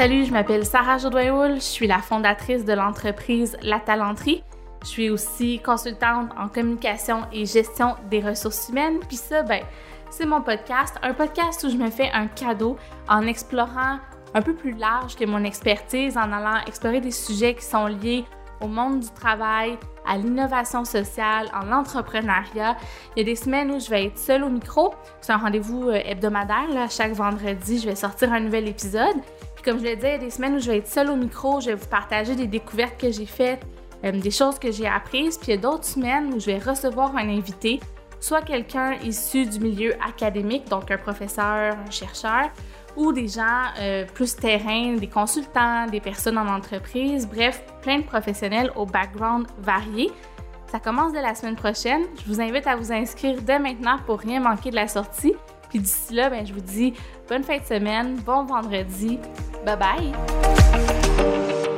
Salut, je m'appelle Sarah Jodoin-Houl, je suis la fondatrice de l'entreprise La Talenterie. Je suis aussi consultante en communication et gestion des ressources humaines. Puis ça, ben, c'est mon podcast, un podcast où je me fais un cadeau en explorant un peu plus large que mon expertise, en allant explorer des sujets qui sont liés au monde du travail, à l'innovation sociale, en entrepreneuriat. Il y a des semaines où je vais être seule au micro. C'est un rendez-vous euh, hebdomadaire. Chaque vendredi, je vais sortir un nouvel épisode. Puis comme je l'ai dit, il y a des semaines où je vais être seule au micro. Je vais vous partager des découvertes que j'ai faites, euh, des choses que j'ai apprises. Puis il y a d'autres semaines où je vais recevoir un invité, soit quelqu'un issu du milieu académique, donc un professeur, un chercheur, ou des gens euh, plus terrain, des consultants, des personnes en entreprise, bref, plein de professionnels au background varié. Ça commence dès la semaine prochaine. Je vous invite à vous inscrire dès maintenant pour rien manquer de la sortie. Puis d'ici là, ben, je vous dis bonne fin de semaine, bon vendredi. Bye bye!